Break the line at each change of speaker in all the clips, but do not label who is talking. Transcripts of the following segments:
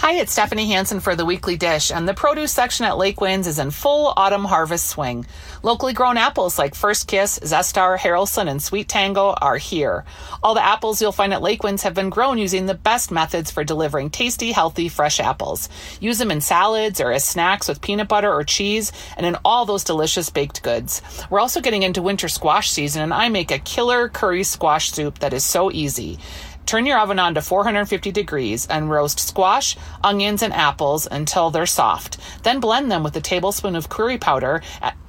Hi, it's Stephanie Hansen for the Weekly Dish, and the produce section at Lakewinds is in full autumn harvest swing. Locally grown apples like First Kiss, Zestar, Haralson, and Sweet Tango are here. All the apples you'll find at Lakewinds have been grown using the best methods for delivering tasty, healthy, fresh apples. Use them in salads or as snacks with peanut butter or cheese, and in all those delicious baked goods. We're also getting into winter squash season, and I make a killer curry squash soup that is so easy. Turn your oven on to 450 degrees and roast squash, onions, and apples until they're soft. Then blend them with a tablespoon of curry powder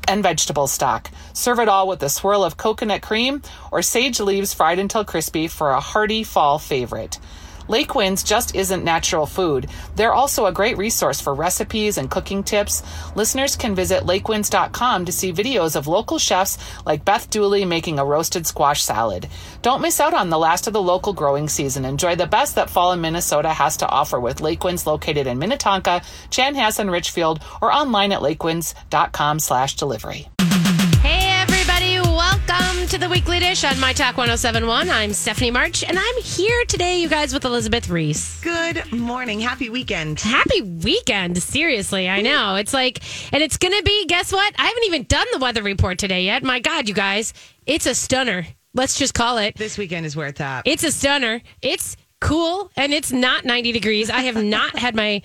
and vegetable stock. Serve it all with a swirl of coconut cream or sage leaves fried until crispy for a hearty fall favorite. Lakewinds just isn't natural food. They're also a great resource for recipes and cooking tips. Listeners can visit lakewinds.com to see videos of local chefs like Beth Dooley making a roasted squash salad. Don't miss out on the last of the local growing season. Enjoy the best that fall in Minnesota has to offer with Lakewinds located in Minnetonka, Chanhassen, Richfield, or online at lakewinds.com slash delivery.
The Weekly Dish on My Talk 1071. I'm Stephanie March, and I'm here today, you guys, with Elizabeth Ries.
Good morning. Happy weekend.
Happy weekend. Seriously, I know. It's like, and it's going to be, guess what? I haven't even done the weather report today yet. My God, you guys, it's a stunner. Let's just call it.
This weekend is where it's at.
It's a stunner. It's cool, and it's not 90 degrees. I have not had my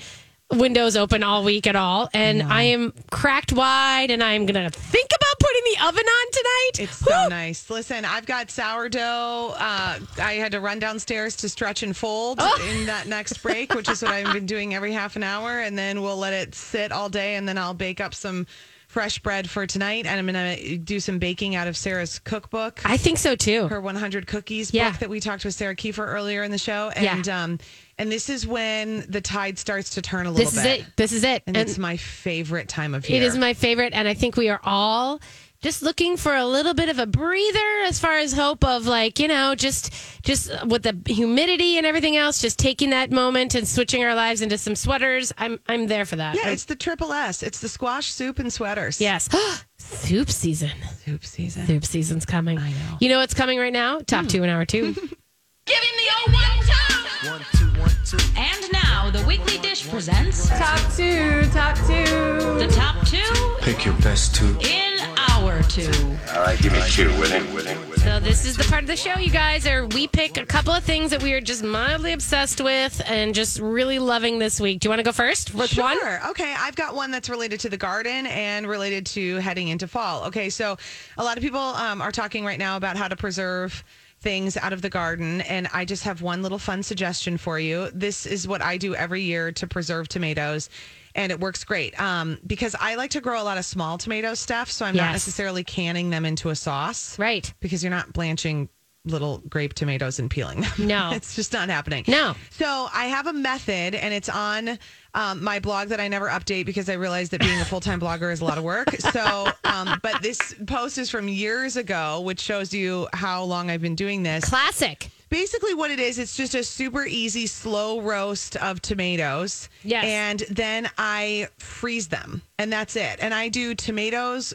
windows open all week at all, and I am cracked wide, and I'm going to think about putting the oven on tonight.
It's so nice. Listen, I've got sourdough. Uh, I had to run downstairs to stretch and fold
Oh.
in that next break, which is what I've been doing every half an hour. And then we'll let it sit all day, and then I'll bake up some fresh bread for tonight. And I'm going to do some baking out of Sarah's cookbook.
I think so too.
her 100 cookies
Yeah.
book that we talked with Sarah Kieffer earlier in the show.
Yeah.
And um and this is when the tide starts to turn a little
This is it. This is it.
And, it's my favorite time of year.
It is my favorite, and I think we are all just looking for a little bit of a breather as far as hope of like you know just just with the humidity and everything else, just taking that moment and switching our lives into some sweaters. I'm I'm there for that.
Yeah,
I'm-
it's the triple S. It's the squash soup and sweaters.
yes, soup season.
Soup season.
Soup season's coming. I know. You know what's coming right now? Top hmm. two in hour two.
Give him the old one, two.
One, two, one, two.
And now the weekly dish presents
top two. Top two.
the top two
Pick your best two.
in hour two.
All right, give me two with it, with it, with it.
So this is the part of the show, you guys, are we pick a couple of things that we are just mildly obsessed with and just really loving this week. Do you want to go first with one?
Sure. Okay. I've got one that's related to the garden and related to heading into fall. Okay. So a lot of people um, are talking right now about how to preserve things out of the garden. And I just have one little fun suggestion for you. This is what I do every year to preserve tomatoes. And it works great um, because I like to grow a lot of small tomato stuff. So I'm not necessarily canning them into a sauce.
Right.
Because you're not blanching little grape tomatoes and peeling them.
No.
it's just not happening.
No.
So I have a method, and it's on um, my blog that I never update because I realize that being a full time blogger is a lot of work. So, um, but this post is from years ago, which shows you how long I've been doing this.
Classic.
Basically, what it is, it's just a super easy slow roast of tomatoes.
Yes.
And then I freeze them, and that's it. And I do tomatoes,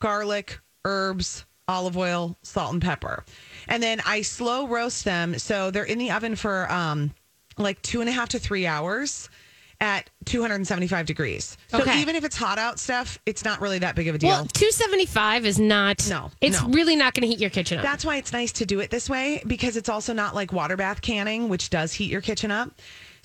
garlic, herbs, olive oil, salt, and pepper. And then I slow roast them. So they're in the oven for um, like two and a half to three hours at 275 degrees. So
Okay.
even if it's hot out stuff, it's not really that big of a deal.
Well, 275 is not.
No,
It's
no.
really not going to heat your kitchen up.
That's why it's nice to do it this way because it's also not like water bath canning, which does heat your kitchen up.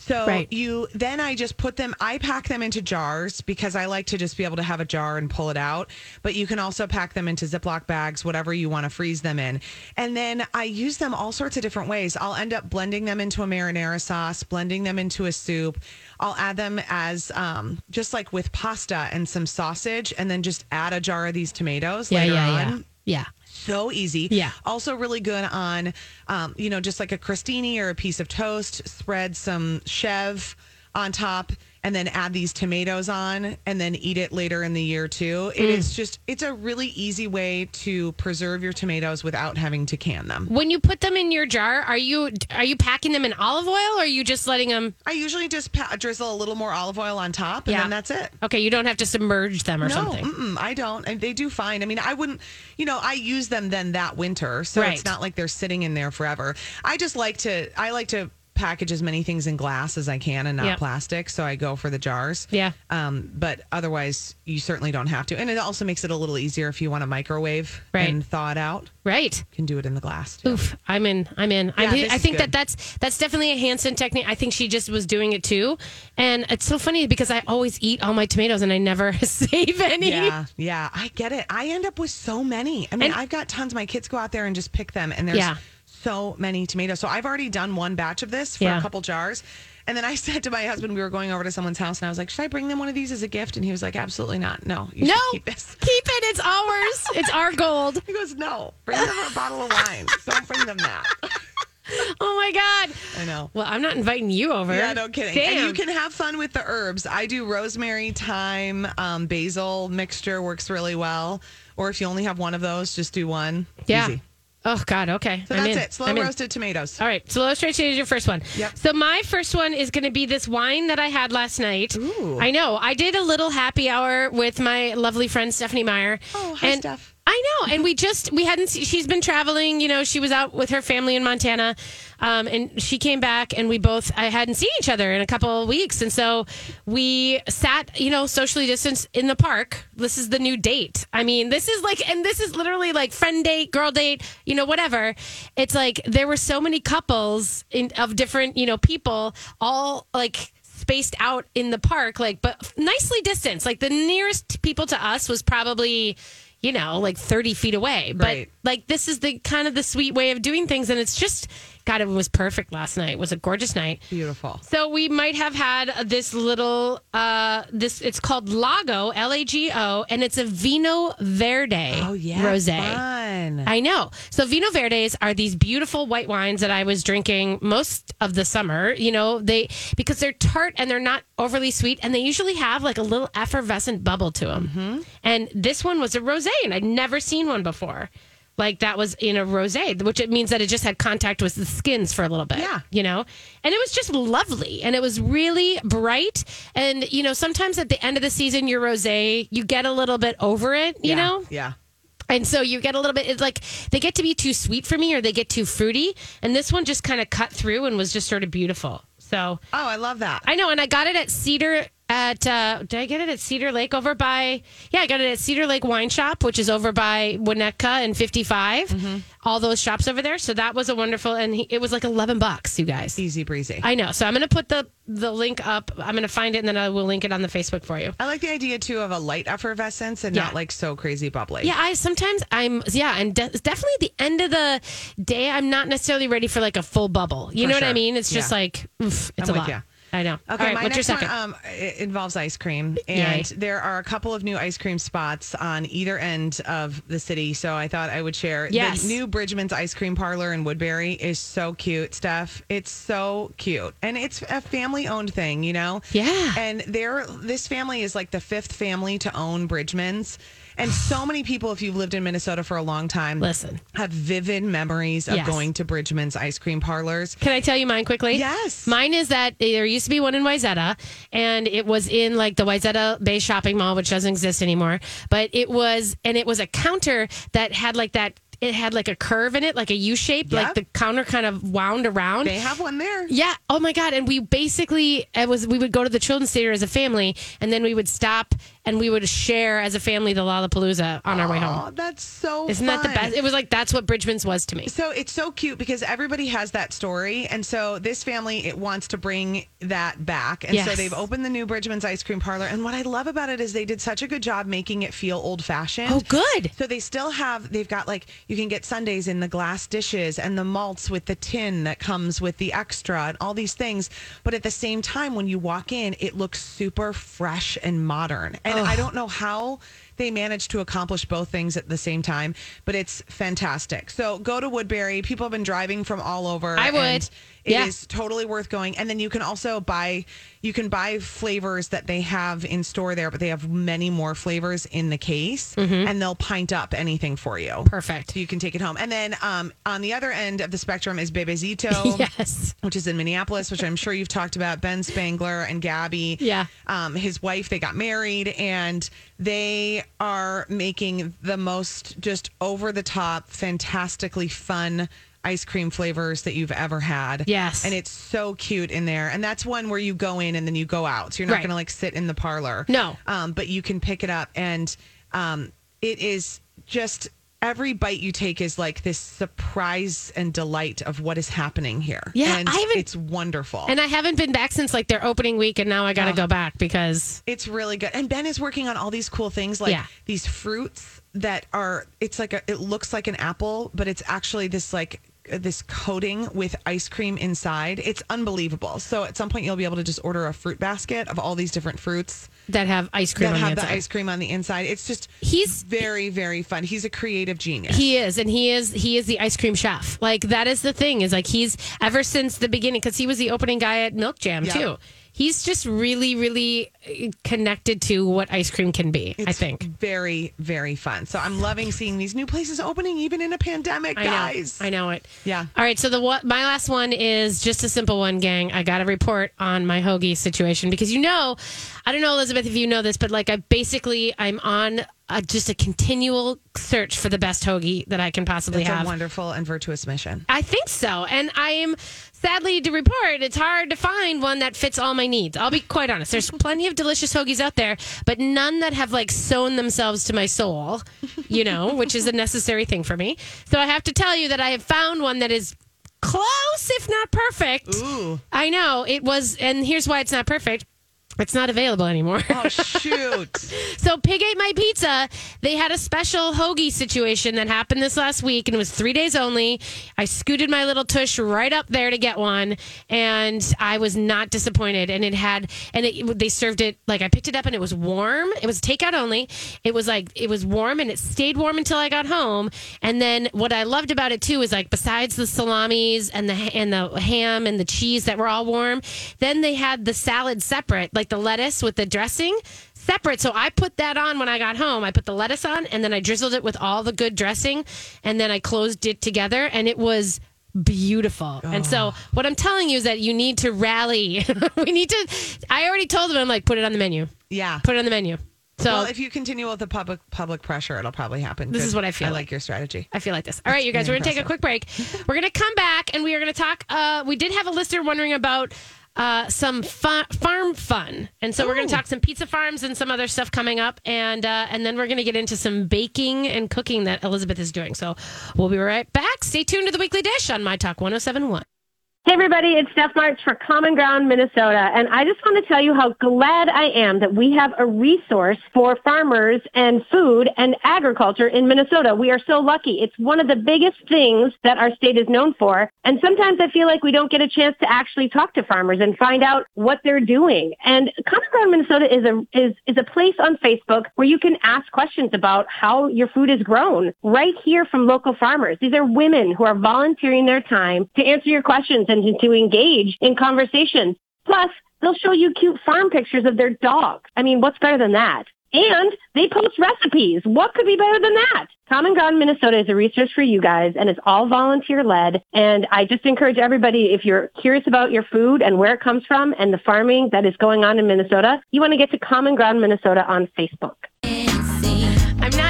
So
Right.
you then I just put them I pack them into jars because I like to just be able to have a jar and pull it out. But you can also pack them into Ziploc bags, whatever you want to freeze them in. And then I use them all sorts of different ways. I'll end up blending them into a marinara sauce, blending them into a soup. I'll add them as um, just like with pasta and some sausage, and then just add a jar of these tomatoes
yeah,
later
yeah,
on
yeah. Yeah.
So easy.
Yeah.
Also really good on, um, you know, just like a crostini or a piece of toast. Spread some chev on top and then add these tomatoes on and then eat it later in the year too. It is mm. just it's a really easy way to preserve your tomatoes without having to can them.
When you put them in your jar, are you are you packing them in olive oil or are you just letting them?
I usually just pa- drizzle a little more olive oil on top and
Yeah.
then that's it.
Okay, you don't have to submerge them or
no,
something.
I don't. And they do fine. I mean, I wouldn't, you know, I use them then that winter. So
Right.
it's not like they're sitting in there forever. I just like to, I like to package as many things in glass as I can and not
Yep.
plastic. So I go for the jars.
Yeah.
Um, but otherwise, you certainly don't have to. And it also makes it a little easier if you want to microwave
Right.
and thaw it out.
Right.
You can do it in the glass. Too.
Oof, I'm in. I'm in. I,
Yeah, this
I think that that's that's definitely a Hansen technique. I think she just was doing it too, and it's so funny because I always eat all my tomatoes and I never save any.
Yeah, yeah, I get it. I end up with so many. I mean,
And-
I've got tons. My kids go out there and just pick them, and there's
Yeah.
So many tomatoes. So I've already done one batch of this for
Yeah.
a couple jars. And then I said to my husband, we were going over to someone's house, and I was like, "Should I bring them one of these as a gift?" And he was like, "Absolutely not. No, you
No,
keep this."
Keep it. It's ours. it's our gold.
He goes, "No, bring them a bottle of wine. Don't bring them that."
Oh my god.
I know.
Well, I'm not inviting you over.
Yeah, no kidding.
Damn.
And you can have fun with the herbs. I do rosemary, thyme, um, basil mixture works really well. Or if you only have one of those, just do one.
Yeah.
Easy.
Oh God. Okay.
So
I'm
that's
in.
it. Slow
I'm in.
roasted tomatoes.
All right, slow straight is your first one.
Yep.
So my first one is going to be this wine that I had last night.
Ooh.
I know. I did a little happy hour with my lovely friend Stephanie Meyer.
Oh, hi,
and
Steph.
I know, and we just we hadn't. She's been traveling. You know, she was out with her family in Montana, um, and she came back, and we both I hadn't seen each other in a couple of weeks, and so we sat, you know, socially distanced in the park. This is the new date. I mean, this is like, and this is literally like friend date, girl date, you know, whatever. It's like there were so many couples in, of different, you know, people all like spaced out in the park, like, but nicely distanced. Like the nearest people to us was probably, you know, like 30 feet away. But
Right.
like this is the kind of the sweet way of doing things. And it's just, God, it was perfect last night. It was a gorgeous night.
Beautiful.
So we might have had this little uh this it's called Lago, L A G O, and it's a Vinho Verde
Oh yeah,
rosé.
Fun.
I know. So Vinho Verdes are these beautiful white wines that I was drinking most of the summer. You know, they because they're tart and they're not overly sweet, and they usually have like a little effervescent bubble to them.
Mm-hmm.
And this one was a rosé, and I'd never seen one before. Like that was in a rosé, which it means that it just had contact with the skins for a little bit.
Yeah.
you know, and it was just lovely, and it was really bright. And you know, sometimes at the end of the season, your rosé, you get a little bit over it. You
Yeah,
know,
Yeah.
and so you get a little bit, it's like they get to be too sweet for me or they get too fruity. And this one just kind of cut through and was just sort of beautiful. So
Oh, I love that.
I know. And I got it at Cedar, at, uh, did I get it at Cedar Lake over by, yeah, I got it at Cedar Lake Wine Shop, which is over by Winnetka and 55.
Mm-hmm.
All those shops over there. So that was a wonderful, and he, it was like 11 bucks, you guys.
Easy breezy.
I know. So I'm going to put the, the link up. I'm going to find it and then I will link it on the Facebook for you.
I like the idea too of a light effervescence and
Yeah.
not like so crazy bubbly.
Yeah, I sometimes I'm yeah, and de- definitely at the end of the day, I'm not necessarily ready for like a full bubble. You
For
know what I mean? It's just
Yeah.
like oof, it's
I'm
a lot. I know.
Okay,
right,
my
what's your
next
second?
one um, it involves ice cream, and
Yay.
there are a couple of new ice cream spots on either end of the city. So I thought I would share.
Yes.
The new Bridgeman's Ice Cream Parlor in Woodbury is so cute, Steph. It's so cute, and it's a family-owned thing, you know.
Yeah.
And they're this family is like the fifth family to own Bridgeman's. And so many people, if you've lived in Minnesota for a long time,
Listen.
have vivid memories of
Yes.
going to Bridgeman's ice cream parlors.
Can I tell you mine quickly?
Yes.
Mine is that there used to be one in Wayzata, and it was in like the Wayzata Bay Shopping Mall, which doesn't exist anymore. But it was, and it was a counter that had like that. It had like a curve in it, like a U shape, like the counter kind of wound around.
They have one there.
Yeah. Oh my God. And we basically it was we would go to the children's theater as a family, and then we would stop and we would share as a family the Lollapalooza on our way
Oh,
home.
that's so
Isn't that the
fun.
best? It was like that's what Bridgeman's was to me.
So it's so cute because everybody has that story, and so this family it wants to bring that back, and so
Yes.
they've opened the new Bridgeman's ice cream parlor. And what I love about it is they did such a good job making it feel old fashioned.
Oh, good.
So they still have they've got like you can get Sundays in the glass dishes and the malts with the tin that comes with the extra and all these things. But at the same time, when you walk in, it looks super fresh and modern. And I don't know how they manage to accomplish both things at the same time. But it's fantastic. So go to Woodbury. People have been driving from all over.
I would.
It
Yeah.
is totally worth going. And then you can also buy you can buy flavors that they have in store there, but they have many more flavors in the case, and they'll pint up anything for you.
Mm-hmm. Perfect.
So you can take it home. And then um, on the other end of the spectrum is Bebe Zito.
Yes.
Which is in Minneapolis, which I'm sure you've talked about. Ben Spangler and Gabby.
Yeah.
Um, his wife, they got married and they are making the most just over the top, fantastically fun ice cream flavors that you've ever had.
Yes.
And it's so cute in there. And that's one where you go in and then you go out. So you're not
Right.
going to like sit in the parlor.
No.
Um, but you can pick it up and um, it is just every bite you take is like this surprise and delight of what is happening here.
Yeah,
and
I haven't-
it's wonderful.
And I haven't been back since like their opening week, and now I got to go back because
It's really good. And Ben is working on all these cool things like
Yeah.
these fruits that are it's like a it looks like an apple, but it's actually this like this coating with ice cream inside. It's unbelievable. So at some point you'll be able to just order a fruit basket of all these different fruits
that have ice cream
that
on
have
the
the
inside.
ice cream on the inside. It's just
He's-
very very fun. He's a creative genius.
He is, and he is he is the ice cream chef. Like that is the thing is like he's ever since the beginning because he was the opening guy at Milk Jam too. He's just really, really uh, connected to what ice cream can be. I think.
very very fun. So I'm loving seeing these new places opening even in a pandemic,
I know.
guys.
I know it.
Yeah.
All right. So the what my last one is just a simple one, gang. I got a report on my hoagie situation because you know, I don't know, Elizabeth, if you know this, but like I basically I'm on just a continual search for the best hoagie that I can possibly
It's
have.
a wonderful and virtuous mission.
I think so. And I am sadly to report it's hard to find one that fits all my needs. I'll be quite honest. There's plenty of delicious hoagies out there, but none that have like sewn themselves to my soul, you know, which is a necessary thing for me. So I have to tell you that I have found one that is close, if not perfect.
Ooh.
I know it was, and here's why it's not perfect. It's not available anymore.
Oh shoot.
So Pig Ate My Pizza, they had a special hoagie situation that happened this last week and it was three days only. I scooted my little tush right up there to get one and I was not disappointed. And it had, and it, they served it, like I picked it up and it was warm. It was takeout only. It was like, it was warm and it stayed warm until I got home. And then what I loved about it too is like besides the salamis and the, and the ham and the cheese that were all warm, then they had the salad separate, like the lettuce with the dressing separate. So I put that on when I got home. I put the lettuce on and then I drizzled it with all the good dressing and then I closed it together and it was beautiful. And so what I'm telling you is that you need to rally. we need to I already told them I'm like put it on the menu.
Yeah.
Put it on the menu. So
well, if you continue with the public public pressure, it'll probably happen.
This
Good.
is what I feel
I
like.
like your strategy.
I feel like this. All right, you guys, we're going to take a quick break. We're going to come back and we are going to talk. Uh, we did have a listener wondering about uh, some fa- farm fun. And so we're going to talk some pizza farms and some other stuff coming up. And, uh, and then we're going to get into some baking and cooking that Elizabeth is doing. So we'll be right back. Stay tuned to the weekly dish on My Talk 1071.
Hey everybody, it's Steph March for Common Ground Minnesota, and I just want to tell you how glad I am that we have a resource for farmers and food and agriculture in Minnesota. We are so lucky. It's one of the biggest things that our state is known for, and sometimes I feel like we don't get a chance to actually talk to farmers and find out what they're doing. And Common Ground Minnesota is a is is a place on Facebook where you can ask questions about how your food is grown right here from local farmers. These are women who are volunteering their time to answer your questions and to, engage in conversations. Plus, they'll show you cute farm pictures of their dogs. I mean, what's better than that? And they post recipes. What could be better than that? Common Ground Minnesota is a resource for you guys and it's all volunteer led. And I just encourage everybody, if you're curious about your food and where it comes from and the farming that is going on in Minnesota, you want to get to Common Ground Minnesota on Facebook.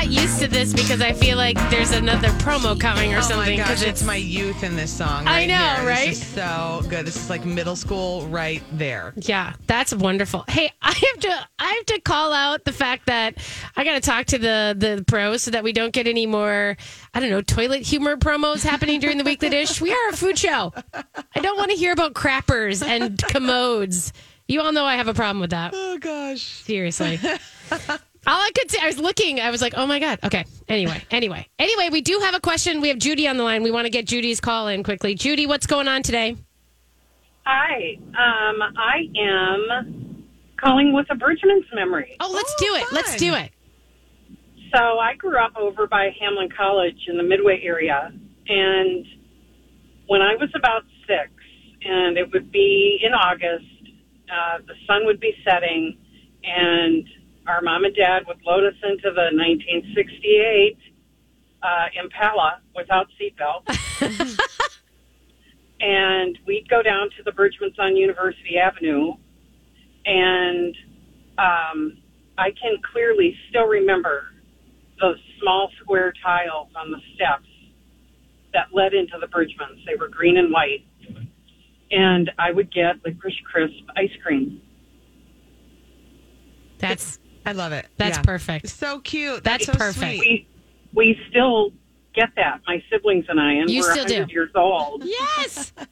Not used to this because I feel like there's another promo coming or
Oh
something.
my
'cause
gosh, it's my youth in this song.
I
right
know,
here.
right?
This is so good. This is like middle school right there.
Yeah, that's wonderful. Hey, I have to I have to call out the fact that I got to talk to the the pros so that we don't get any more I don't know toilet humor promos happening during the weekly dish. We are a food show. I don't want to hear about crappers and commodes. You all know I have a problem with that.
Oh gosh.
Seriously. All I could say, I was looking, I was like, oh my God. Okay. Anyway, anyway, anyway, we do have a question. We have Judy on the line. We want to get Judy's call in quickly. Judy, what's going on today?
Hi, um, I am calling with a Bridgeman's memory.
Oh, let's
Oh,
do it. Let's do it.
So I grew up over by Hamline College in the Midway area, and when I was about six, and it would be in August, uh, the sun would be setting, and our mom and dad would load us into the 1968 uh, Impala without seatbelts. and we'd go down to the Bridgeman's on University Avenue, and um, I can clearly still remember those small square tiles on the steps that led into the Bridgemans. They were green and white. And I would get licorice crisp ice cream.
That's
I love it.
That's
Yeah.
perfect.
So cute.
That's
so
perfect.
sweet.
We we still get that, my siblings and I, and
You
we're
still do.
100 years old.
yes.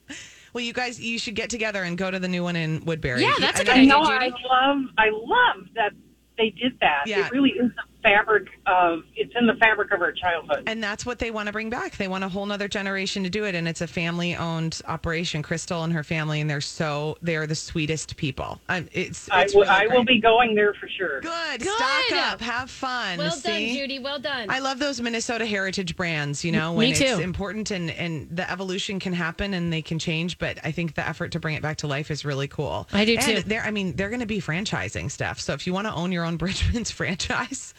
Well, you guys, you should get together and go to the new one in Woodbury.
Yeah, that's a
I
good
know-
idea.
I know.
Judy.
I love. I love that they did that.
Yeah.
It really is the fabric of. It's in the fabric of our childhood.
And that's what they want to bring back. They want a whole nother generation to do it. And it's a family owned operation. Crystal and her family, and they're so, they're the sweetest people. Um, it's,
I
it's
will-
really
I will be going there for sure.
Good.
Good.
Stock up. Have fun.
Well
See?
done, Judy. Well done.
I love those Minnesota heritage brands, you know,
Me
when it's
too.
important and, and the evolution can happen and they can change. But I think the effort to bring it back to life is really cool.
I do
and
too.
They're, I mean, they're going to be franchising stuff. So if you want to own your own Bridgeman's franchise,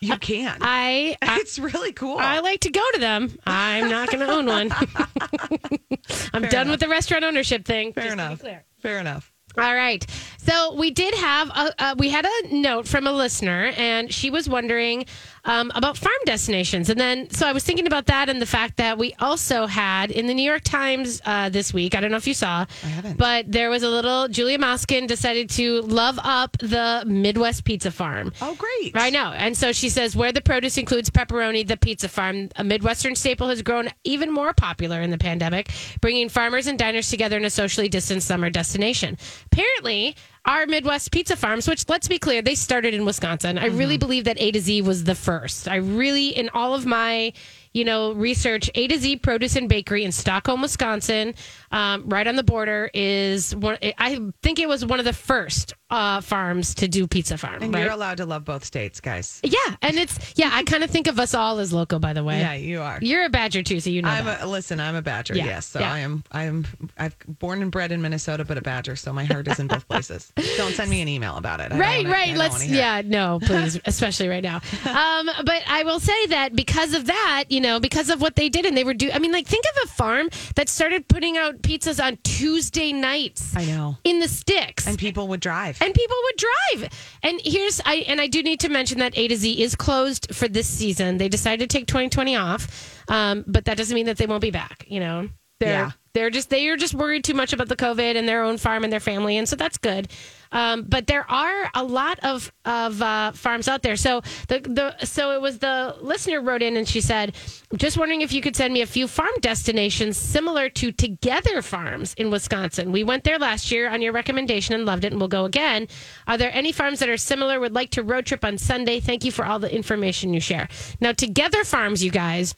you can.
I, I
it's really cool.
I like to go to them. I'm not going to own one. I'm
Fair
done
enough.
with the restaurant ownership thing.
Fair
just to be
enough. Fair enough.
All right. So we did have a, uh, we had a note from a listener, and she was wondering um, about farm destinations, and then so I was thinking about that and the fact that we also had in the New York Times uh, this week. I don't know if you saw,
I haven't.
but there was a little Julia Moskin decided to love up the Midwest Pizza Farm.
Oh, great.
I know. And so she says, where the produce includes pepperoni, the pizza farm, a Midwestern staple, has grown even more popular in the pandemic, bringing farmers and diners together in a socially distanced summer destination. Apparently, our Midwest pizza farms, which let's be clear, they started in Wisconsin. I really mm-hmm. believe that A to Z was the first. I really, in all of my, you know, research, A to Z Produce and Bakery in Stockholm, Wisconsin, um, right on the border, is one. I think it was one of the first uh, farms to do pizza farm.
And
right?
you're allowed to love both states, guys.
Yeah, and it's yeah. I kind of think of us all as local, by the way.
Yeah, you are.
You're a Badger too, so you know
I'm a listen. I'm a Badger.
Yeah,
yes, so
yeah.
I am. I am. I've born and bred in Minnesota, but a Badger. So my heart is in both places. Don't send me an email about it. I
right,
wanna-
right. Let's
wanna hear it.
yeah, no, please, especially right now. Um, but I will say that because of that, you know, because of what they did, and they were do. I mean, like think of a farm that started putting out pizzas on Tuesday nights
I know.
in the sticks.
And people would drive.
and people would drive. And here's I and I do need to mention that A to Z is closed for this season. They decided to take 2020 off, um, but that doesn't mean that they won't be back. You know, they're
Yeah.
they're just they are just worried too much about the COVID and their own farm and their family, and so that's good. Um, but there are a lot of of uh, farms out there. So the the so it was the listener wrote in and she said, just wondering if you could send me a few farm destinations similar to Together Farms in Wisconsin. We went there last year on your recommendation and loved it, and we'll go again. Are there any farms that are similar? Would like to road trip on Sunday. Thank you for all the information you share. Now, Together Farms, you guys."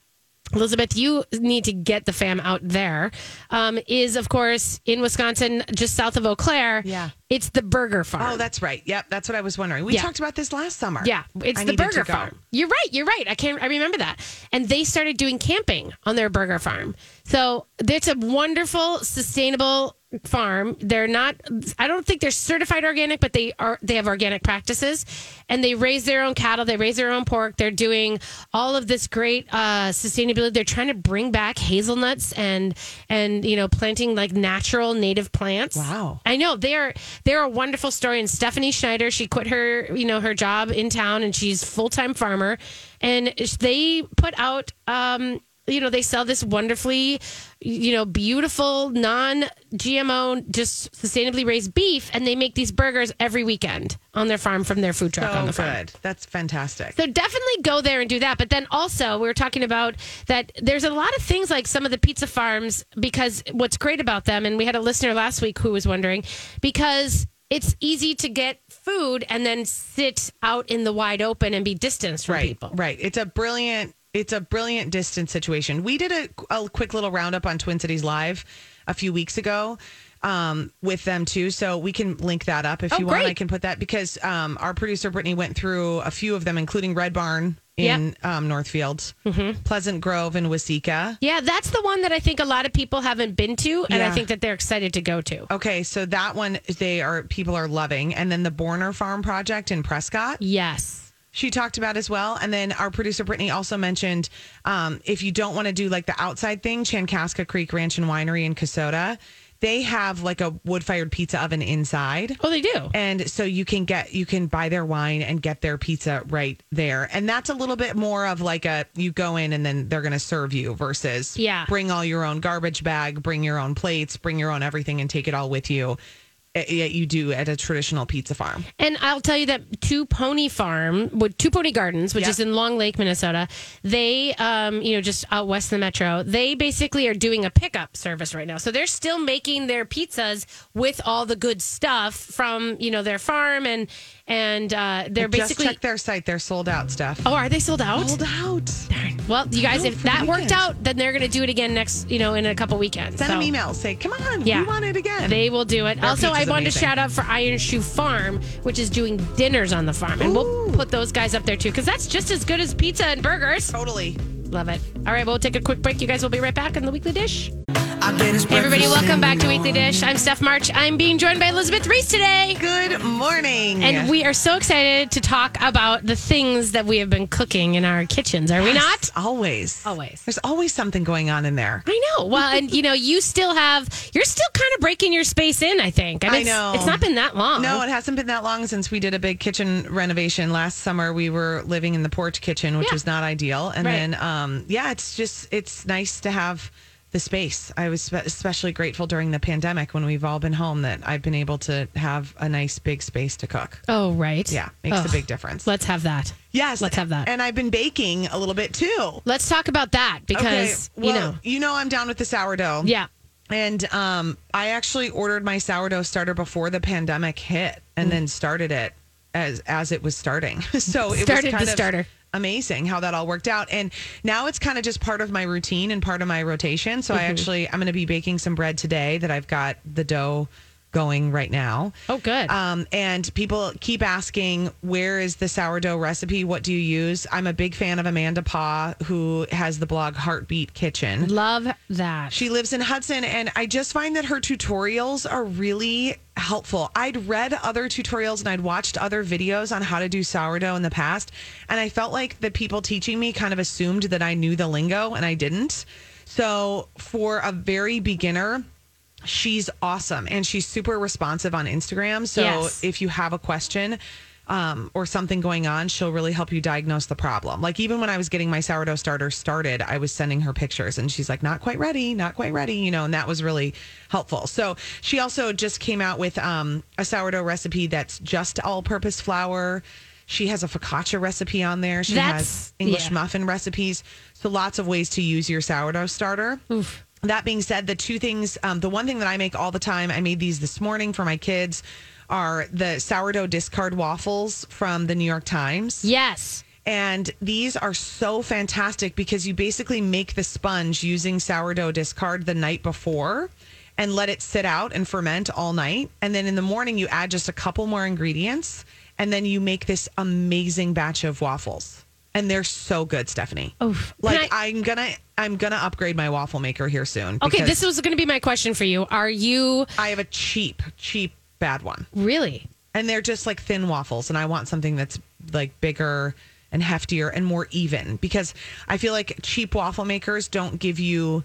Elizabeth, you need to get the fam out there. Um, is of course in Wisconsin, just south of Eau Claire.
Yeah.
it's the Burger Farm.
oh, that's right. Yep, that's what I was wondering. We
Yeah.
talked about this last summer.
Yeah, it's
I
the Burger. Farm. You're right. You're right. I can't. I remember that. And they started doing camping on their Burger Farm. So it's a wonderful, sustainable farm. They're not. I don't think they're certified organic, but they are. They have organic practices, and they raise their own cattle. They raise their own pork. They're doing all of this great uh, sustainability. They're trying to bring back hazelnuts and and you know planting like natural native plants.
Wow.
I know they're they're a wonderful story. And Stephanie Schneider, she quit her you know her job in town, and she's full time farmer, and they put out. um you know they sell this wonderfully you know beautiful non-gmo just sustainably raised beef and they make these burgers every weekend on their farm from their food truck on the oh, farm
good. That's fantastic.
so definitely go there and do that. But then also, we were talking about that there's a lot of things like some of the pizza farms because what's great about them, and we had a listener last week who was wondering because it's easy to get food and then sit out in the wide open and be distanced from
right,
people.
Right. It's a brilliant. It's a brilliant distance situation. We did a, a quick little roundup on Twin Cities Live a few weeks ago um, with them too. So we can link that up if
Oh,
you want.
great.
I can put that because um, our producer Brittany went through a few of them, including Red Barn in um, Northfield,
Mm-hmm.
Pleasant Grove, and Waseca.
Yeah, that's the one that I think a lot of people haven't been to, and I think that they're excited to go to.
Okay, so that one they are people are loving, and then the Borner Farm project in Prescott.
Yes.
She talked about as well. And then our producer Brittany also mentioned um, if you don't want to do like the outside thing, Chankaska Creek Ranch and Winery in Kasota, they have like a wood fired pizza oven inside.
Oh, they do.
And so you can get you can buy their wine and get their pizza right there. And that's a little bit more of like a you go in and then they're gonna serve you versus
Yeah.
bring all your own garbage bag, bring your own plates, bring your own everything and take it all with you. Eh, you do at a traditional pizza farm.
And I'll tell you that Two Pony Farm, with Two Pony Gardens, which is in Long Lake, Minnesota, they, um, you know, just out west of the metro, they basically are doing a pickup service right now. So they're still making their pizzas with all the good stuff from, you know, their farm and and uh, they're
Just
basically.
check their site; they're sold out. Stuff.
Oh, are they sold out?
sold out.
Well, you guys,
No,
if that worked out, then they're going to do it again next, you know, in a couple weekends.
Send
So-
them email. Say, come on,
Yeah.
we want it again.
They will do it.
Their
also, I
pizza's
wanted to shout out for Iron Shoe Farm, which is doing dinners on the farm. And we'll put those guys up there too, because that's just as good as pizza and burgers.
totally.
Love it. All right, we'll take a quick break. You guys will be right back in the Weekly Dish. Hey, everybody, welcome back to Weekly Dish. I'm Steph March. I'm being joined by Elizabeth Ries today.
Good morning.
And we are so excited to talk about the things that we have been cooking in our kitchens, are we not?
always,
Always.
There's always something going on in there.
I know. Well, and you know, you still have, you're still kind of breaking your space in, I think.
I
it's,
know.
It's not been that long.
No, it hasn't been that long since we did a big kitchen renovation last summer. We were living in the porch kitchen, which
Yeah.
was not ideal. And
Right.
then, um, yeah, it's just it's nice to have the space. I was especially grateful during the pandemic when we've all been home that I've been able to have a nice big space to cook.
Oh, right.
Yeah, makes a big difference.
Let's have that.
yes,
let's have that.
And I've been baking a little bit too.
Let's talk about that because,
well,
you know,
you know I'm down with the sourdough.
yeah.
And um, I actually ordered my sourdough starter before the pandemic hit, and then started it as as it was starting. so it
Started
was kind
the
of
starter.
Amazing how that all worked out. And now it's kind of just part of my routine and part of my rotation. So I
Mm-hmm.
actually I'm going to be baking some bread today that I've got the dough going right now.
Oh, good.
Um, and people keep asking, where is the sourdough recipe? What do you use? I'm a big fan of Amanda Paa, who has the blog Heartbeet Kitchen.
Love that.
She lives in Hudson, and I just find that her tutorials are really helpful. I'd read other tutorials and I'd watched other videos on how to do sourdough in the past, and I felt like the people teaching me kind of assumed that I knew the lingo, and I didn't. So, for a very beginner, she's awesome and she's super responsive on Instagram. So,
Yes.
if you have a question, um, or something going on, she'll really help you diagnose the problem. Like even when I was getting my sourdough starter started, I was sending her pictures and she's like, not quite ready, not quite ready, you know, and that was really helpful. So she also just came out with um, a sourdough recipe that's just all purpose flour. She has a focaccia recipe on there. She
That's-
has English
yeah.
muffin recipes. So lots of ways to use your sourdough starter. That being said, the two things, um, the one thing that I make all the time, I made these this morning for my kids, are the sourdough discard waffles from the New York Times.
yes.
And these are so fantastic because you basically make the sponge using sourdough discard the night before and let it sit out and ferment all night. And then in the morning, you add just a couple more ingredients and then you make this amazing batch of waffles. And they're so good, Stephanie.
Oof.
Like
I-
I'm gonna, I'm gonna upgrade my waffle maker here soon.
Okay,
because
this was going to be my question for you. Are you
I have a cheap, cheap bad one.
really?
and they're just like thin waffles and i want something that's like bigger and heftier and more even because i feel like cheap waffle makers don't give you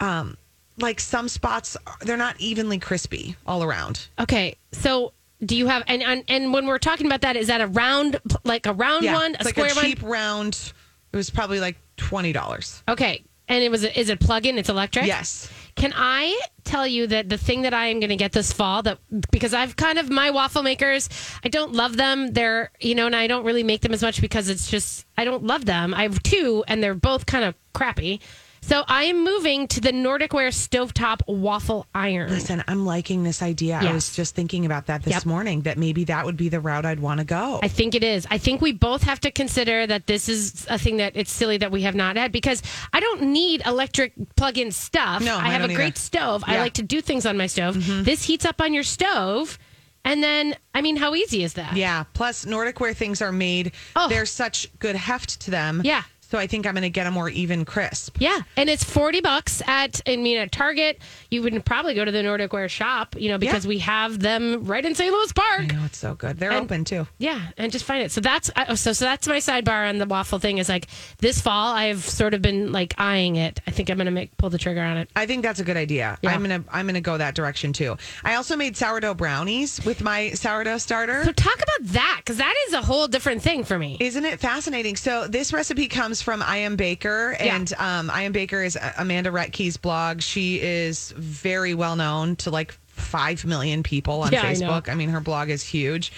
um like some spots they're not evenly crispy all around
Okay, so do you have and and, and when we're talking about that, is that a round like a round
yeah
one,
it's
a
like
square
a
one?
cheap round it was probably like $20
Okay, and it was a, is it plug in? It's electric.
yes
Can I tell you that the thing that I am going to get this fall that because I've kind of my waffle makers, I don't love them. They're you know, and I don't really make them as much because it's just I don't love them. I have two, and they're both kind of crappy. So I am moving to the Nordic Ware stovetop waffle iron.
Listen, I'm liking this idea. I was just thinking about that this
Yep.
morning. That maybe that would be the route I'd want to go.
I think it is. I think we both have to consider that this is a thing that it's silly that we have not had because I don't need electric plug-in stuff.
No,
I
I
have a
don't
great
either.
stove. I like to do things on my stove. Mm-hmm. This heats up on your stove, and then I mean, how easy is that?
Yeah. Plus, Nordic ware things are made.
Oh.
There's such good heft to them.
Yeah.
So I think I'm going to get a more even crisp.
Yeah, and it's forty bucks at. I mean, at Target, you would probably go to the Nordic Ware shop, you know, because
Yeah.
we have them right in St. Louis Park.
I know it's so good. They're
And-
open too.
Yeah, and just find it. So that's so so that's my sidebar on the waffle thing. Is like this fall, I've sort of been like eyeing it. I think I'm gonna make pull the trigger on it.
I think that's a good idea.
Yeah.
I'm gonna I'm gonna go that direction too. I also made sourdough brownies with my sourdough starter.
So talk about that because that is a whole different thing for me.
Isn't it fascinating? So this recipe comes from I Am Baker, and um, I Am Baker is Amanda Rettke's blog. She is very well known to like five million people on
Yeah, I.
Facebook. I, mean, her blog is huge.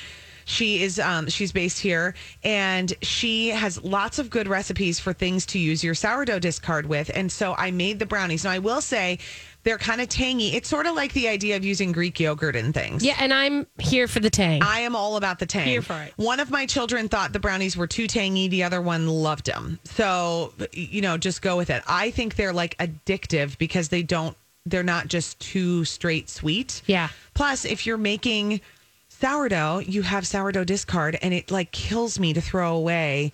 She is um, she's based here, and she has lots of good recipes for things to use your sourdough discard with. And so I made the brownies. Now I will say they're kind of tangy. It's sort of like the idea of using Greek yogurt and things.
Yeah, and I'm here for the tang.
I am all about the tang.
Here for it.
One of my children thought the brownies were too tangy. The other one loved them. So, you know, just go with it. I think they're like addictive because they don't, they're not just too straight sweet.
Yeah.
Plus, if you're making sourdough, you have sourdough discard and it like kills me to throw away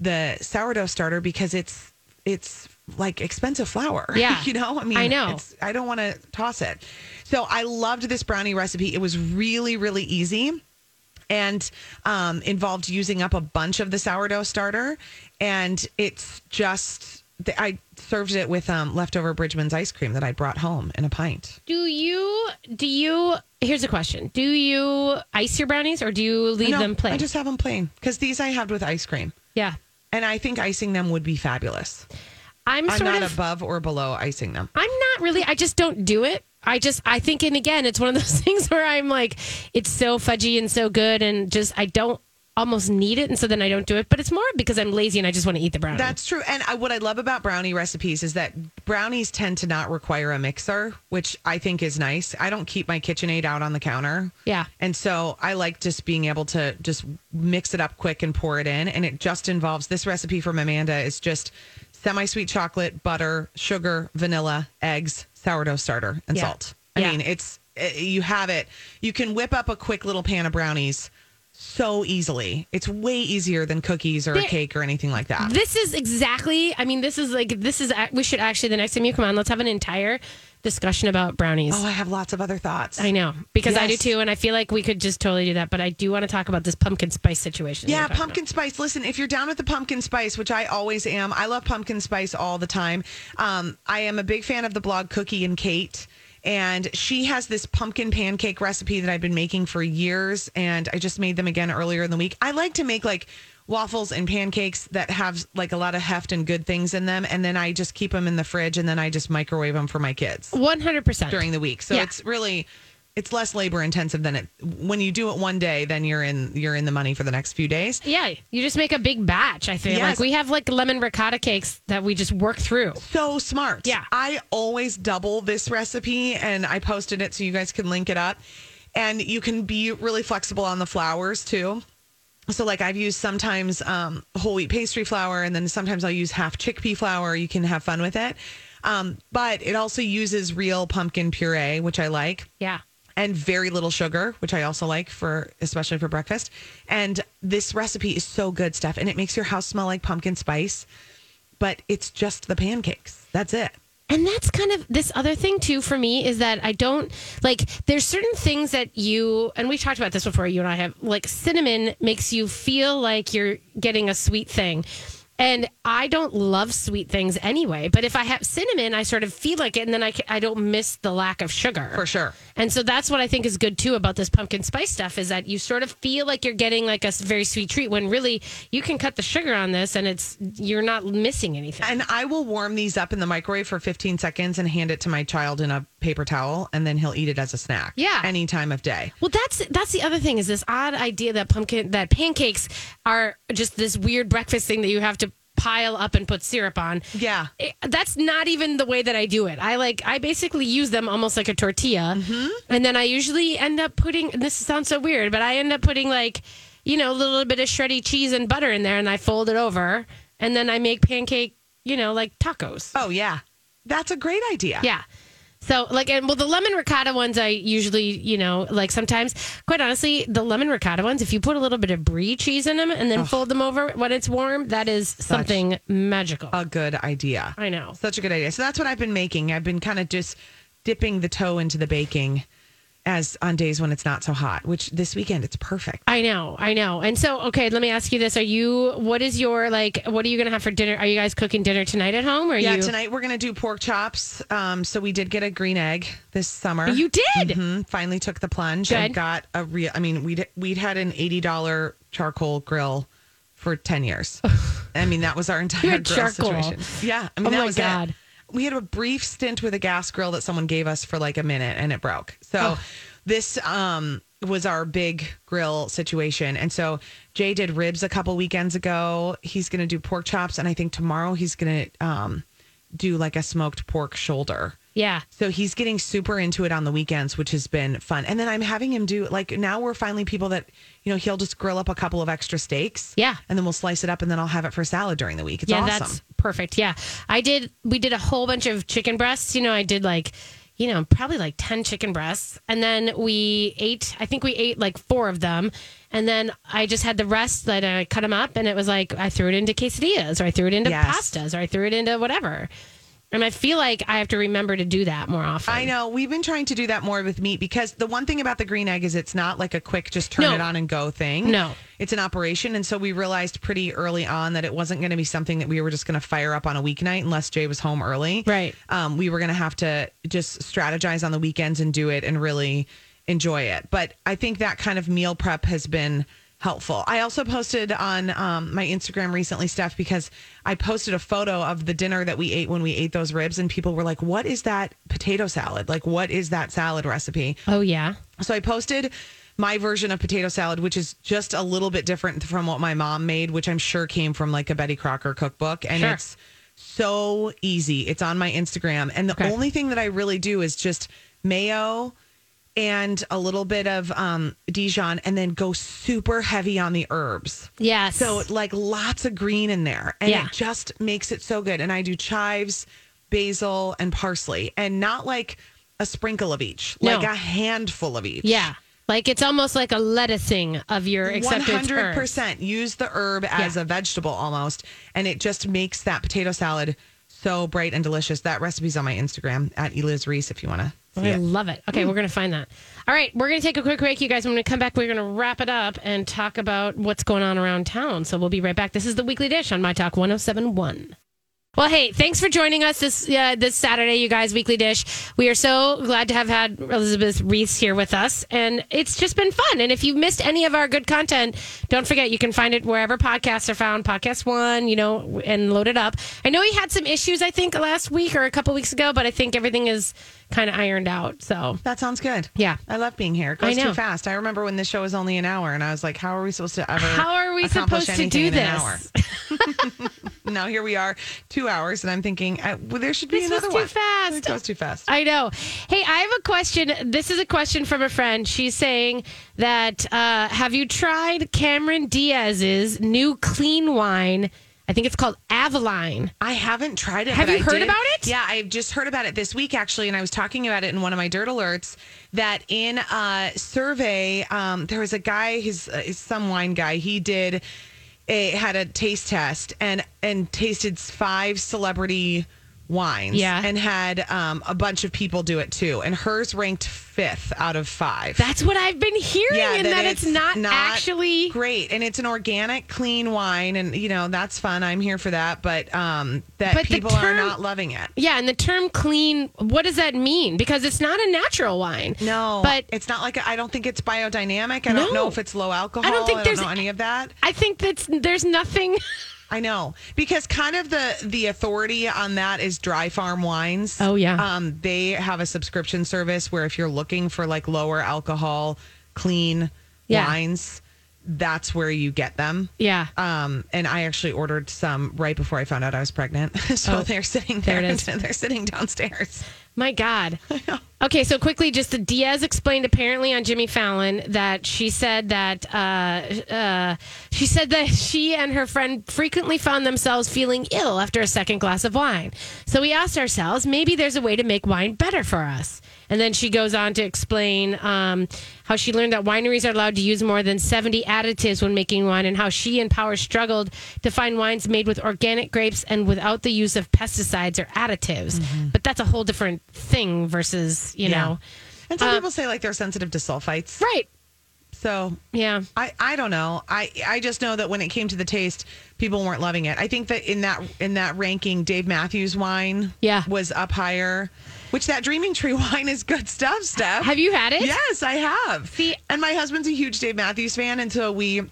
the sourdough starter because it's, it's like expensive flour.
Yeah.
you know, I mean,
I know.
it's- I don't want to toss it. So I loved this brownie recipe. It was really, really easy and um, involved using up a bunch of the sourdough starter. And it's just, I served it with um, leftover Bridgeman's ice cream that I brought home in a pint.
do you do you? Here's a question: Do you ice your brownies or do you leave
No,
them plain?
I just have them plain because these I had with ice cream.
yeah,
And I think icing them would be fabulous.
I'm,
I'm
sort
not
of.
above or below icing them.
I'm not really. I just don't do it. I just I think, and again, it's one of those things where I'm like, it's so fudgy and so good, and just I don't almost need it, and so then I don't do it. But it's more because I'm lazy and I just want to eat the brownie.
That's true. And I, what I love about brownie recipes is that brownies tend to not require a mixer, which I think is nice. I don't keep my KitchenAid out on the counter.
Yeah.
And so I like just being able to just mix it up quick and pour it in. And it just involves this recipe from Amanda is just semi sweet chocolate, butter, sugar, vanilla, eggs, sourdough starter, and
Yeah.
salt. I
Yeah.
mean, it's, eh, you have it. You can whip up a quick little pan of brownies so easily. It's way easier than cookies or a cake or anything like that.
This is exactly. I mean, this is like this is. We should actually the next time you come on, let's have an entire discussion about brownies.
Oh, I have lots of other thoughts.
I know because I do too, and I feel like we could just totally do that. But I do want to talk about this pumpkin spice situation.
Yeah, pumpkin spice. Listen, if you're down with the pumpkin spice, which I always am, I love pumpkin spice all the time. Um, I am a big fan of the blog Cookie and Kate. And she has this pumpkin pancake recipe that I've been making for years. And I just made them again earlier in the week. I like to make like waffles and pancakes that have like a lot of heft and good things in them. And then I just keep them in the fridge and then I just microwave them for my kids.
One hundred percent
during the week. So
Yeah.
it's really it's less labor intensive than it when you do it one day, then you're in you're in the money for the next few days.
Yeah, you just make a big batch. I feel
Yes.
like we have like lemon ricotta cakes that we just work through.
So smart.
Yeah.
I always double this recipe and I posted it so you guys can link it up. And you can be really flexible on the flours too. So like I've used sometimes um, whole wheat pastry flour and then sometimes I'll use half chickpea flour. You can have fun with it. Um, but it also uses real pumpkin puree, which I like.
Yeah.
and very little sugar, which I also like for especially for breakfast. And this recipe is so good stuff and it makes your house smell like pumpkin spice, but it's just the pancakes. That's it.
And that's kind of this other thing too for me is that I don't like there's certain things that you and we talked about this before you and I have like cinnamon makes you feel like you're getting a sweet thing. And I don't love sweet things anyway, but if I have cinnamon, I sort of feel like it, and then I, I don't miss the lack of sugar.
For sure.
And so that's what I think is good too about this pumpkin spice stuff is that you sort of feel like you're getting like a very sweet treat when really you can cut the sugar on this and it's you're not missing anything.
And I will warm these up in the microwave for 15 seconds and hand it to my child in a paper towel and then he'll eat it as a snack.
Yeah.
Any time of day.
Well, that's that's the other thing is this odd idea that pumpkin that pancakes are just this weird breakfast thing that you have to pile up and put syrup on.
Yeah.
It- that's not even the way that I do it. I like I basically use them almost like a tortilla,
Mm-hmm.
and then I usually end up putting. and This sounds so weird, but I end up putting like you know a little bit of shreddy cheese and butter in there, and I fold it over, and then I make pancake. You know, like tacos.
Oh yeah, that's a great idea.
Yeah. So like and well the lemon ricotta ones I usually, you know, like sometimes quite honestly, the lemon ricotta ones, if you put a little bit of brie cheese in them and then fold them over when it's warm, that is something magical.
a good idea.
I know.
Such a good idea. So that's what I've been making. I've been kind of just dipping the toe into the baking as on days when it's not so hot, which this weekend it's perfect.
I know, I know. And so, okay, let me ask you this: Are you? What is your like? What are you going to have for dinner? Are you guys cooking dinner tonight at home? Or
Yeah,
you?
tonight we're gonna do pork chops. Um, so we did get a green egg this summer.
You did.
Mhm. Finally took the plunge
Good.
and got a real. I mean, we'd we'd had an eighty dollar charcoal grill for ten years. I mean, that was our entire grill
charcoal.
situation. Yeah, I mean,
Oh
that
my
was
God.
it. We had a brief stint with a gas grill that someone gave us for like a minute, and it broke. So
Oh.
this um was our big grill situation, and so Jay did ribs a couple weekends ago. He's gonna do pork chops, and I think tomorrow he's gonna um do like a smoked pork shoulder.
yeah.
So he's getting super into it on the weekends, which has been fun. And then I'm having him do like now we're finally people that, you know, he'll just grill up a couple of extra steaks.
Yeah.
And then we'll slice it up and then I'll have it for salad during the week. It's
yeah,
awesome.
that's perfect. Yeah, I did. We did a whole bunch of chicken breasts. You know, I did like, you know, probably like ten chicken breasts, and then we ate. I think we ate like four of them, and then I just had the rest that I cut them up, and it was like I threw it into quesadillas, or I threw it into
Yes.
pastas, or I threw it into whatever. And I feel like I have to remember to do that more often.
I know. We've been trying to do that more with meat because the one thing about the green egg is it's not like a quick just turn
No.
it on and go thing.
No.
It's an operation. And so we realized pretty early on that it wasn't going to be something that we were just going to fire up on a weeknight unless Jay was home early.
Right.
Um, we were going to have to just strategize on the weekends and do it and really enjoy it. But I think that kind of meal prep has been helpful. I also posted on um, my Instagram recently, Steph, because I posted a photo of the dinner that we ate when we ate those ribs, and people were like, "What is that potato salad? Like, what is that salad recipe?"
Oh yeah.
So I posted my version of potato salad, which is just a little bit different from what my mom made, which I'm sure came from like a Betty Crocker cookbook. And
Sure.
it's so easy. It's on my Instagram. And the
Okay.
only thing that I really do is just mayo and a little bit of um, Dijon and then go super heavy on the herbs.
Yes.
So like lots of green in there. And
Yeah.
it just makes it so good. And I do chives, basil, and parsley. And not like a sprinkle of each,
No.
like a handful of each.
yeah. Like it's almost like a lettucing of your accepted
hundred
herbs.
percent use the herb as
Yeah.
a vegetable almost, and it just makes that potato salad so bright and delicious. That recipe's on my Instagram at Eliz Ries if you want to
I
it.
love it. Okay, we're going to find that. All right, we're going to take a quick break, you guys. When we come back, we're going to wrap it up and talk about what's going on around town. So we'll be right back. This is the Weekly Dish on My Talk 1071. Well, hey, thanks for joining us this uh, this Saturday, you guys. Weekly Dish. We are so glad to have had Elizabeth Ries here with us, and it's just been fun. And if you missed any of our good content, don't forget you can find it wherever podcasts are found. Podcast One, you know, and load it up. I know he had some issues, I think, last week or a couple weeks ago, but I think everything is kind of ironed out. So
That sounds good.
Yeah.
I love being here. It goes too fast. I remember when this show was only an hour, and I was like, "How are we supposed to ever?
How are we supposed to do
in hour?"
this?
now here we are, two hours, and I'm thinking, well, there should be
This was too
one.
fast.
It goes too fast.
I know. Hey, I have a question. This is a question from a friend. She's saying that uh, have you tried Cameron Diaz's new clean wine? I think it's called Avaline.
I haven't tried it.
Have you
I
heard
did-
about it?
Yeah, I just heard about it this week actually, and I was talking about it in one of my dirt alerts. That in a survey, um, there was a guy, his, uh, his some wine guy. He did a had a taste test and and tasted five celebrity wines.
Yeah.
and had um, a bunch of people do it too. And hers ranked fifth out of five.
That's what I've been hearing, and that, it's, not, actually.
great and it's an organic clean wine and you know that's fun i'm here for that but um that
But
people are not loving it
Yeah, and the term clean, what does that mean? Because it's not a natural wine.
no
But
it's not like I don't think it's biodynamic i don't know if it's low alcohol
I don't think there's
know any of that
I think that's there's nothing.
i know because kind of the the authority on that is dry farm wines
Oh, yeah.
um they have a subscription service where if you're looking for like lower alcohol clean
Yeah.
wines that's where you get them.
Yeah.
Um, and I actually ordered some right before I found out I was pregnant. so
Oh,
they're sitting
there
there.
it is.
They're sitting downstairs.
My God. Okay, so quickly, just the Diaz explained apparently on Jimmy Fallon that she said that uh, uh, she said that she and her friend frequently found themselves feeling ill after a second glass of wine. So we asked ourselves, maybe there's a way to make wine better for us. And then she goes on to explain um, how she learned that wineries are allowed to use more than 70 additives when making wine, and how she and Power struggled to find wines made with organic grapes and without the use of pesticides or additives. But that's a whole different thing versus, you
Yeah.
know.
And some
Uh,
people say like they're sensitive to sulfites.
Right.
So
Yeah.
I, I don't know. I, I just know that when it came to the taste, people weren't loving it. I think that in that in that ranking, Dave Matthews wine
Yeah.
was up higher. Which that Dreaming Tree wine is good stuff, Steph.
Have you had it?
Yes, I have.
See-
and my husband's a huge Dave Matthews fan, and so we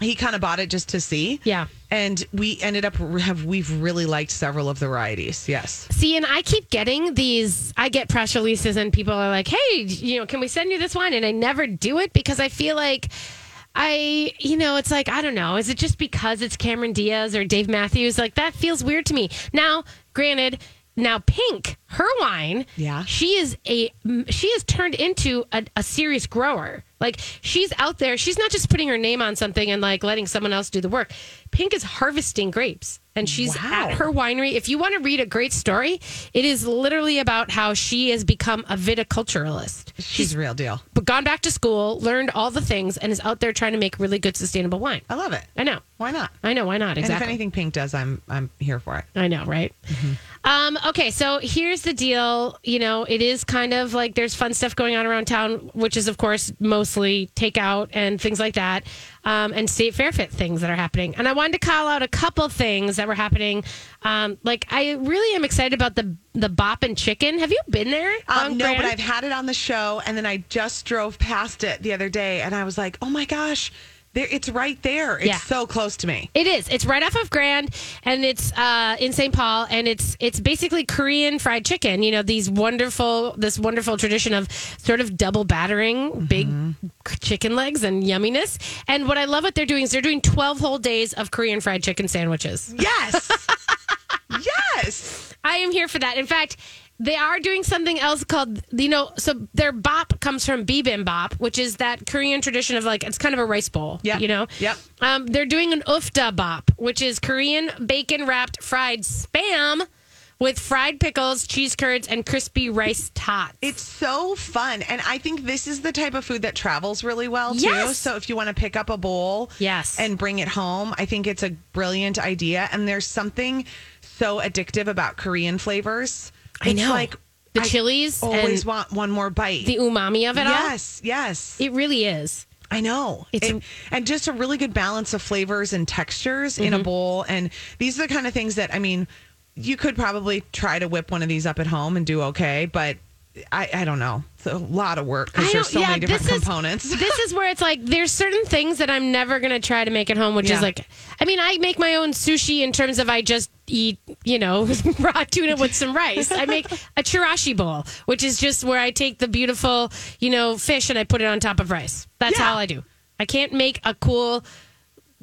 he kind of bought it just to see.
Yeah.
And we ended up have we've really liked several of the varieties. Yes.
See, and I keep getting these. I get press releases, and people are like, "Hey, you know, can we send you this wine?" And I never do it because I feel like I, you know, it's like I don't know. Is it just because it's Cameron Diaz or Dave Matthews? Like that feels weird to me. Now, granted, now Pink, her wine,
Yeah.
she is a she is turned into a, a serious grower. Like she's out there. She's not just putting her name on something and like letting someone else do the work. Pink is harvesting grapes, and she's
Wow.
at her winery. If you want to read a great story, it is literally about how she has become a viticulturalist.
She's a real deal.
But gone back to school, learned all the things, and is out there trying to make really good, sustainable wine.
I love it.
I know.
Why not?
I know. Why not? Exactly.
And if anything Pink does, I'm I'm here for it.
I know, right? Mm-hmm. Um, okay, so here's the deal. You know, it is kind of like there's fun stuff going on around town, which is, of course, mostly takeout and things like that, um, and state fair fit things that are happening. And I wanted to call out a couple things that were happening. Um, like, I really am excited about the the Bop and Chicken. Have you been there?
Um, no, but I've had it on the show, and then I just drove past it the other day, and I was like, "Oh my gosh, there! It's right there. It's
Yeah.
so close to me."
It is. It's right off of Grand, and it's uh, in St. Paul, and it's it's basically Korean fried chicken. You know these wonderful this wonderful tradition of sort of double battering big chicken legs and yumminess. And what I love what they're doing is they're doing twelve whole days of Korean fried chicken sandwiches.
Yes, yes.
I am here for that. In fact. They are doing something else called, you know, so their bop comes from bibimbap, which is that Korean tradition of like, it's kind of a rice bowl,
yeah
you know?
Yep.
Um, they're doing an ufta bop, which is Korean bacon wrapped fried spam with fried pickles, cheese curds, and crispy rice tots.
It's so fun, and I think this is the type of food that travels really well too.
Yes.
So if you want to pick up a bowl,
Yes.
and bring it home, I think it's a brilliant idea. And there's something so addictive about Korean flavors.
I
It's
know.
like
The
I
chilies
Always want one more bite.
the umami of it all.
yes, yes.
It really is.
I know.
It's-
and, and just a really good balance of flavors and textures in a
Mm-hmm.
bowl. And these are the kind of things that, I mean, you could probably try to whip one of these up at home and do okay, but I, I don't know. It's a lot of work because there's so many different
this is-
components.
this is where it's like there's certain things that I'm never gonna try to make at home, which
Yeah.
is like, I mean, I make my own sushi in terms of I just eat, you know, raw tuna with some rice. I make a chirashi bowl, which is just where I take the beautiful, you know, fish and I put it on top of rice. That's
Yeah.
all I do. I can't make a cool,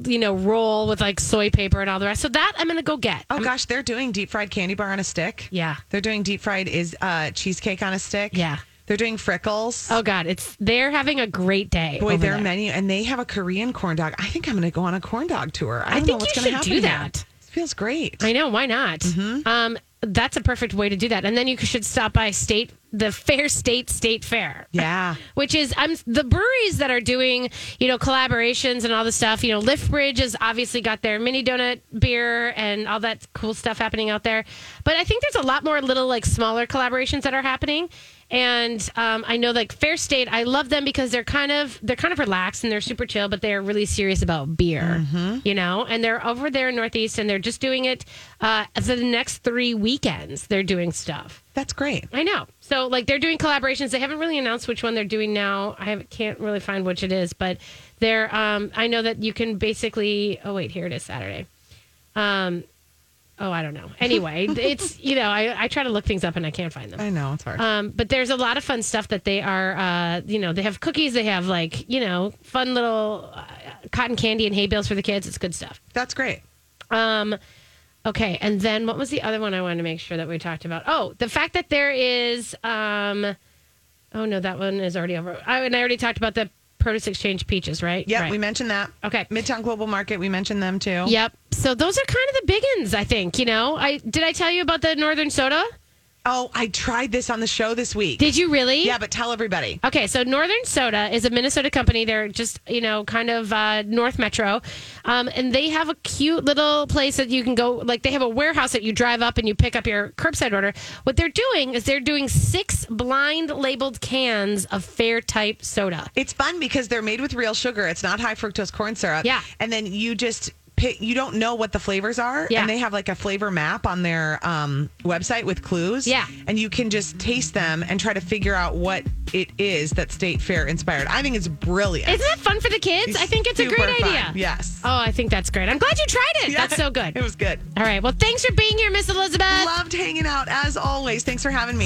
you know, roll with like soy paper and all the rest. So that I'm gonna go get.
Oh
I'm-
gosh, they're doing deep fried candy bar on a stick.
Yeah.
They're doing deep fried is uh, cheesecake on a stick.
Yeah.
They're doing frickles.
Oh God, it's they're having a great day.
Boy, their
there.
menu, and they have a Korean corn dog. I think I'm going to go on a corn dog tour. I, don't
think
know what's
you should do
here.
that.
This feels great.
I know. Why not?
Mm-hmm.
Um, that's a perfect way to do that. And then you should stop by state the Fair State State Fair.
Yeah.
Which is I'm the breweries that are doing, you know, collaborations and all the stuff. You know, Liftbridge has obviously got their mini donut beer and all that cool stuff happening out there. But I think there's a lot more little like smaller collaborations that are happening. And um, I know like Fair State, I love them because they're kind of they're kind of relaxed and they're super chill, but they're really serious about beer, you know. And they're over there in Northeast, and they're just doing it uh, for the next three weekends. They're doing stuff.
That's great.
I know. So like they're doing collaborations. They haven't really announced which one they're doing now. I can't really find which it is, but they're. Um, I know that you can basically. Oh wait, here it is Saturday. Um, oh I don't know. Anyway, it's you know I, I try to look things up and I can't find them.
I know it's hard.
Um, but there's a lot of fun stuff that they are, uh, you know, they have cookies. They have like, you know, fun little uh, cotton candy and hay bales for the kids. It's good stuff.
That's great.
Um, okay, and then what was the other one I wanted to make sure that we talked about? Oh, the fact that there is. Um, oh no, that one is already over. I, and I already talked about the produce exchange peaches, right?
Yeah,
right.
we mentioned that.
Okay.
Midtown Global Market, we mentioned them too.
Yep. So those are kind of the big ones, I think. You know, I did I tell you about the Northern Soda?
Oh, I tried this on the show this week.
Did you really?
Yeah, but tell everybody.
Okay, so Northern Soda is a Minnesota company. They're just, you know, kind of uh, North Metro. Um, and they have a cute little place that you can go, like, they have a warehouse that you drive up and you pick up your curbside order. What they're doing is they're doing six blind labeled cans of fair type soda.
It's fun because they're made with real sugar. It's not high fructose corn syrup.
Yeah.
And then you just pick, you don't know what the flavors are.
Yeah.
And they have like a flavor map on their um, website with clues.
Yeah.
And you can just taste them and try to figure out what it is that State Fair inspired. I think it's brilliant.
Isn't that fun for the kids? I think it's a great
fun.
idea.
Yes.
Oh, I think that's great. I'm glad you tried it. That's so good.
It was good.
All right. Well, thanks for being here, Miss Elizabeth.
Loved hanging out as always. Thanks for having me.